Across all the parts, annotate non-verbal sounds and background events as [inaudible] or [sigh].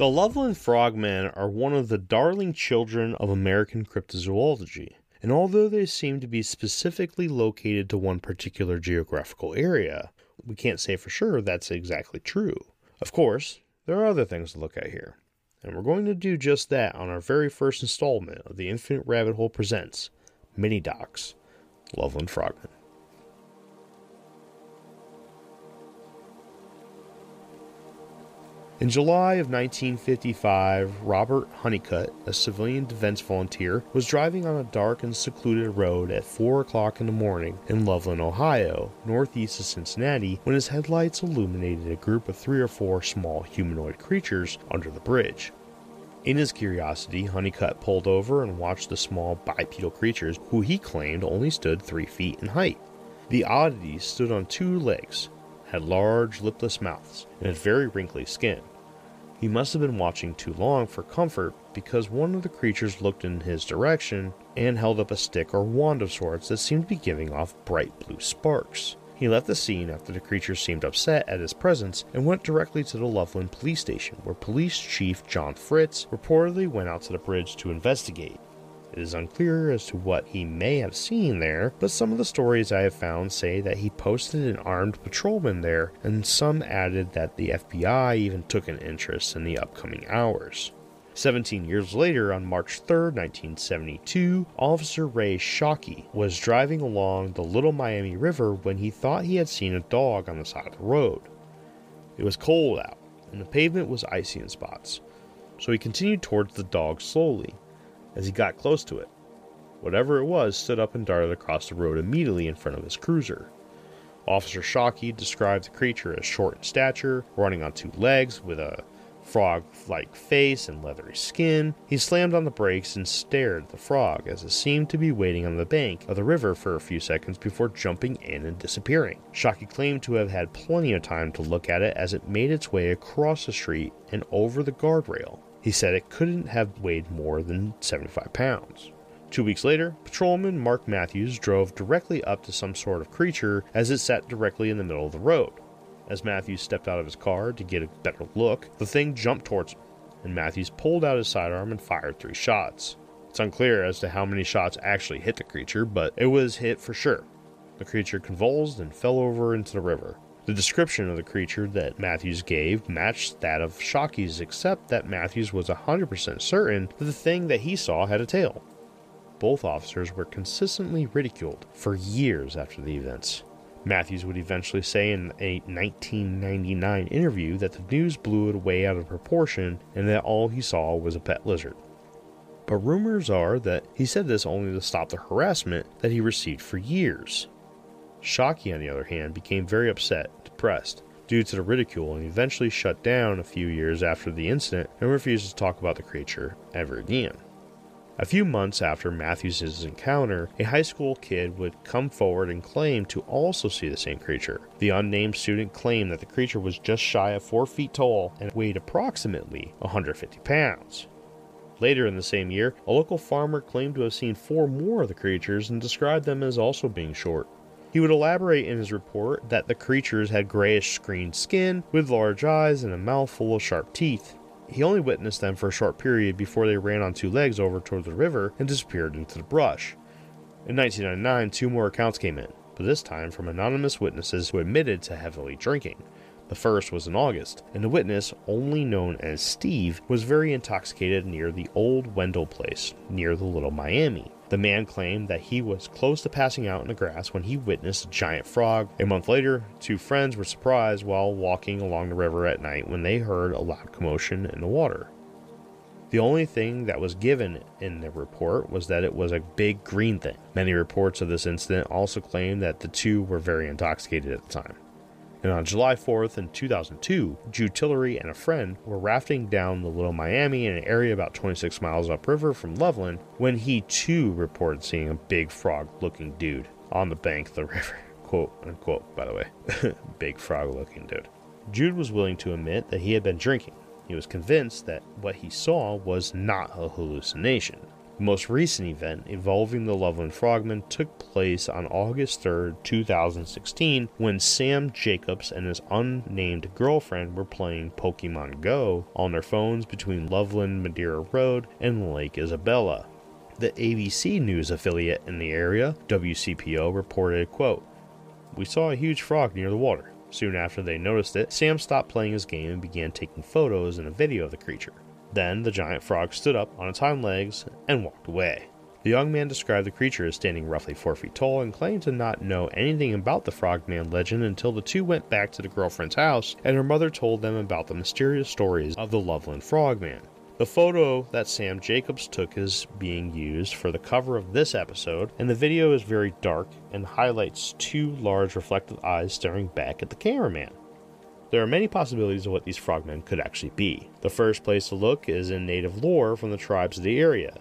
The Loveland frogmen are one of the darling children of American cryptozoology, and although they seem to be specifically located to one particular geographical area, we can't say for sure that's exactly true. Of course, there are other things to look at here, and we're going to do just that on our very first installment of the Infinite Rabbit Hole Presents Mini Docs Loveland Frogmen. In July of 1955, Robert Hunnicutt, a civilian defense volunteer, was driving on a dark and secluded road at 4 o'clock in the morning in Loveland, Ohio, northeast of Cincinnati, when his headlights illuminated a group of three or four small humanoid creatures under the bridge. In his curiosity, Hunnicutt pulled over and watched the small bipedal creatures, who he claimed only stood three feet in height. The oddities stood on two legs, had large lipless mouths, and had very wrinkly skin. He must have been watching too long for comfort because one of the creatures looked in his direction and held up a stick or wand of sorts that seemed to be giving off bright blue sparks. He left the scene after the creature seemed upset at his presence and went directly to the Loveland police station, where Police Chief John Fritz reportedly went out to the bridge to investigate. It is unclear as to what he may have seen there, but some of the stories I have found say that he posted an armed patrolman there, and some added that the FBI even took an interest in the upcoming hours. 17 years later, on March 3, 1972, Officer Ray Shockey was driving along the Little Miami River when he thought he had seen a dog on the side of the road. It was cold out, and the pavement was icy in spots, so he continued towards the dog slowly as he got close to it. Whatever it was stood up and darted across the road immediately in front of his cruiser. Officer Shockey described the creature as short in stature, running on two legs with a frog like face and leathery skin. He slammed on the brakes and stared at the frog as it seemed to be waiting on the bank of the river for a few seconds before jumping in and disappearing. Shockey claimed to have had plenty of time to look at it as it made its way across the street and over the guardrail. He said it couldn't have weighed more than 75 pounds. Two weeks later, patrolman Mark Matthews drove directly up to some sort of creature as it sat directly in the middle of the road. As Matthews stepped out of his car to get a better look, the thing jumped towards him, and Matthews pulled out his sidearm and fired three shots. It's unclear as to how many shots actually hit the creature, but it was hit for sure. The creature convulsed and fell over into the river. The description of the creature that Matthews gave matched that of Shockey's, except that Matthews was 100% certain that the thing that he saw had a tail. Both officers were consistently ridiculed for years after the events. Matthews would eventually say in a 1999 interview that the news blew it way out of proportion and that all he saw was a pet lizard. But rumors are that he said this only to stop the harassment that he received for years. Shockey, on the other hand, became very upset, depressed, due to the ridicule and eventually shut down a few years after the incident and refused to talk about the creature ever again. A few months after Matthews' encounter, a high school kid would come forward and claim to also see the same creature. The unnamed student claimed that the creature was just shy of 4 feet tall and weighed approximately 150 pounds. Later in the same year, a local farmer claimed to have seen four more of the creatures and described them as also being short. He would elaborate in his report that the creatures had grayish green skin with large eyes and a mouth full of sharp teeth. He only witnessed them for a short period before they ran on two legs over toward the river and disappeared into the brush. In 1999, two more accounts came in, but this time from anonymous witnesses who admitted to heavily drinking. The first was in August, and the witness, only known as Steve, was very intoxicated near the old Wendell place, near the Little Miami. The man claimed that he was close to passing out in the grass when he witnessed a giant frog. A month later, two friends were surprised while walking along the river at night when they heard a loud commotion in the water. The only thing that was given in the report was that it was a big green thing. Many reports of this incident also claim that the two were very intoxicated at the time. And on July 4th in 2002, Jude Tillery and a friend were rafting down the Little Miami in an area about 26 miles upriver from Loveland when he too reported seeing a big frog looking dude on the bank of the [laughs] river. Quote unquote, by the way. [laughs] big frog looking dude. Jude was willing to admit that he had been drinking. He was convinced that what he saw was not a hallucination. The most recent event involving the Loveland Frogmen took place on August 3, 2016, when Sam Jacobs and his unnamed girlfriend were playing Pokemon Go on their phones between Loveland Madeira Road and Lake Isabella. The ABC News affiliate in the area, WCPO, reported, quote, We saw a huge frog near the water. Soon after they noticed it, Sam stopped playing his game and began taking photos and a video of the creature. Then the giant frog stood up on its hind legs and walked away. The young man described the creature as standing roughly four feet tall and claimed to not know anything about the frogman legend until the two went back to the girlfriend's house and her mother told them about the mysterious stories of the Loveland frogman. The photo that Sam Jacobs took is being used for the cover of this episode, and the video is very dark and highlights two large reflective eyes staring back at the cameraman. There are many possibilities of what these frogmen could actually be. The first place to look is in native lore from the tribes of the area.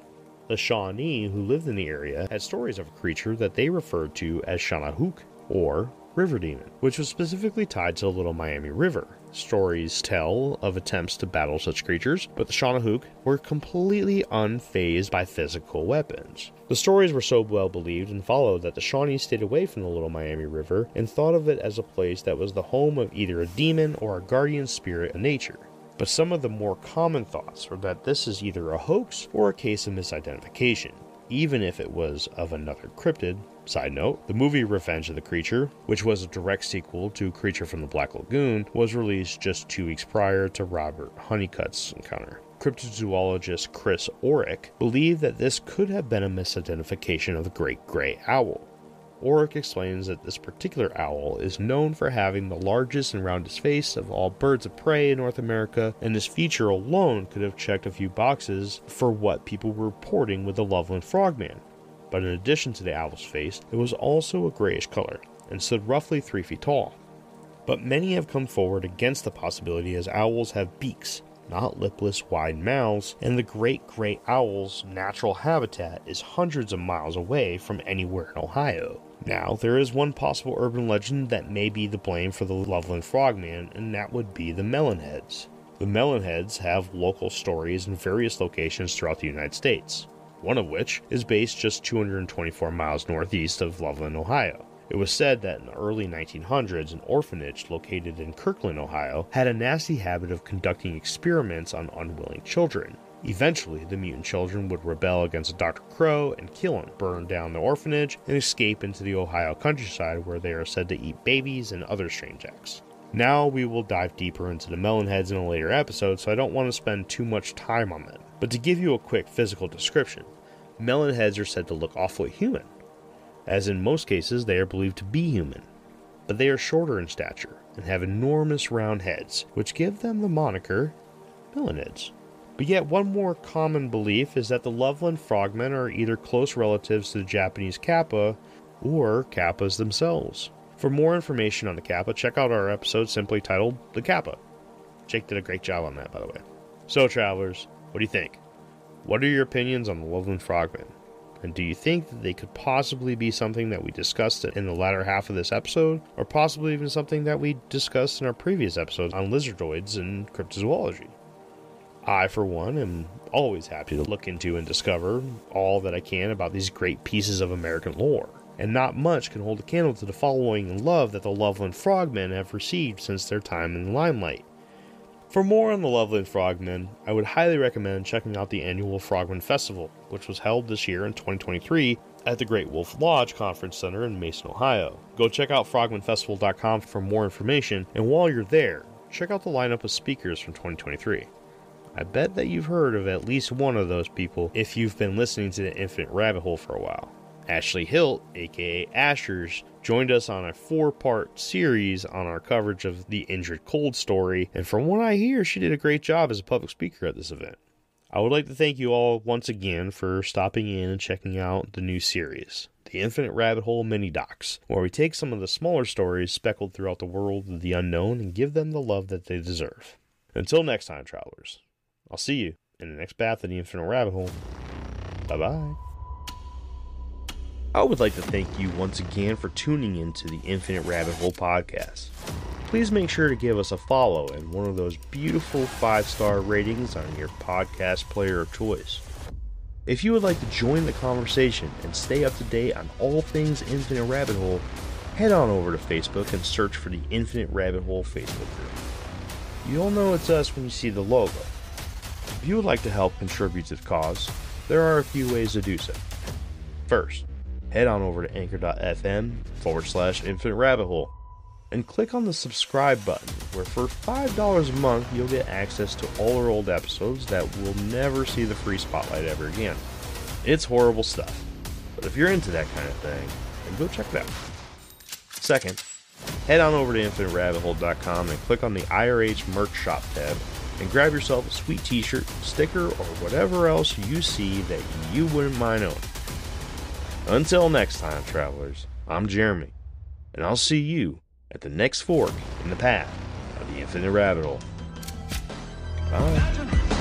The Shawnee who lived in the area had stories of a creature that they referred to as Shawnahooc, or River Demon, which was specifically tied to the Little Miami River. Stories tell of attempts to battle such creatures, but the Shawnahooc were completely unfazed by physical weapons. The stories were so well believed and followed that the Shawnees stayed away from the Little Miami River and thought of it as a place that was the home of either a demon or a guardian spirit of nature. But some of the more common thoughts are that this is either a hoax or a case of misidentification, even if it was of another cryptid Side note, the movie Revenge of the Creature, which was a direct sequel to Creature from the Black Lagoon, was released just two weeks prior to Robert Hunnicutt's encounter. Cryptozoologist Chris Oreck believed that this could have been a misidentification of the great gray owl. Oreck explains that this particular owl is known for having the largest and roundest face of all birds of prey in North America, and this feature alone could have checked a few boxes for what people were reporting with the Loveland Frogman but in addition to the owl's face, it was also a grayish color and stood roughly 3 feet tall. But many have come forward against the possibility as owls have beaks, not lipless wide mouths, and the great gray owl's natural habitat is hundreds of miles away from anywhere in Ohio. Now, there is one possible urban legend that may be the blame for the Loveland Frogman, and that would be the Melonheads. The Melonheads have local stories in various locations throughout the United States one of which is based just 224 miles northeast of Loveland, Ohio. It was said that in the early 1900s, an orphanage located in Kirtland, Ohio, had a nasty habit of conducting experiments on unwilling children. Eventually, the mutant children would rebel against Dr. Crow and kill him, burn down the orphanage, and escape into the Ohio countryside where they are said to eat babies and other strange acts. Now we will dive deeper into the melonheads in a later episode, so I don't want to spend too much time on them. But to give you a quick physical description, melonheads are said to look awfully human, as in most cases they are believed to be human. But they are shorter in stature and have enormous round heads, which give them the moniker melonheads. But yet, one more common belief is that the Loveland frogmen are either close relatives to the Japanese kappa or kappas themselves. For more information on the kappa, check out our episode simply titled The Kappa. Jake did a great job on that, by the way. So, travelers, what do you think? What are your opinions on the Loveland Frogmen? And do you think that they could possibly be something that we discussed in the latter half of this episode, or possibly even something that we discussed in our previous episodes on lizardoids and cryptozoology? I, for one, am always happy to look into and discover all that I can about these great pieces of American lore, and not much can hold a candle to the following love that the Loveland Frogmen have received since their time in the limelight. For more on the Loveland Frogmen, I would highly recommend checking out the annual Frogman Festival, which was held this year in 2023 at the Great Wolf Lodge Conference Center in Mason, Ohio. Go check out frogmanfestival.com for more information, and while you're there, check out the lineup of speakers from 2023. I bet that you've heard of at least one of those people if you've been listening to the Infinite Rabbit Hole for a while. Ashley Hilt, aka Ashers, joined us on a four part series on our coverage of the Injured Cold story, and from what I hear, she did a great job as a public speaker at this event. I would like to thank you all once again for stopping in and checking out the new series, The Infinite Rabbit Hole Mini Docs, where we take some of the smaller stories speckled throughout the world of the unknown and give them the love that they deserve. Until next time, travelers, I'll see you in the next bath of the Infinite Rabbit Hole. Bye bye. I would like to thank you once again for tuning in to the Infinite Rabbit Hole podcast. Please make sure to give us a follow and one of those beautiful five star ratings on your podcast player of choice. If you would like to join the conversation and stay up to date on all things Infinite Rabbit Hole, head on over to Facebook and search for the Infinite Rabbit Hole Facebook group. You'll know it's us when you see the logo. If you would like to help contribute to the cause, there are a few ways to do so. First, head on over to anchor.fm forward slash infinite rabbit hole and click on the subscribe button, where for $5 a month you'll get access to all our old episodes that will never see the free spotlight ever again. It's horrible stuff, but if you're into that kind of thing, then go check it out. Second, head on over to infiniterabbithole.com and click on the IRH merch shop tab and grab yourself a sweet t shirt, sticker, or whatever else you see that you wouldn't mind owning. Until next time, travelers, I'm Jeremy, and I'll see you at the next fork in the path of the infinite rabbit hole. Bye.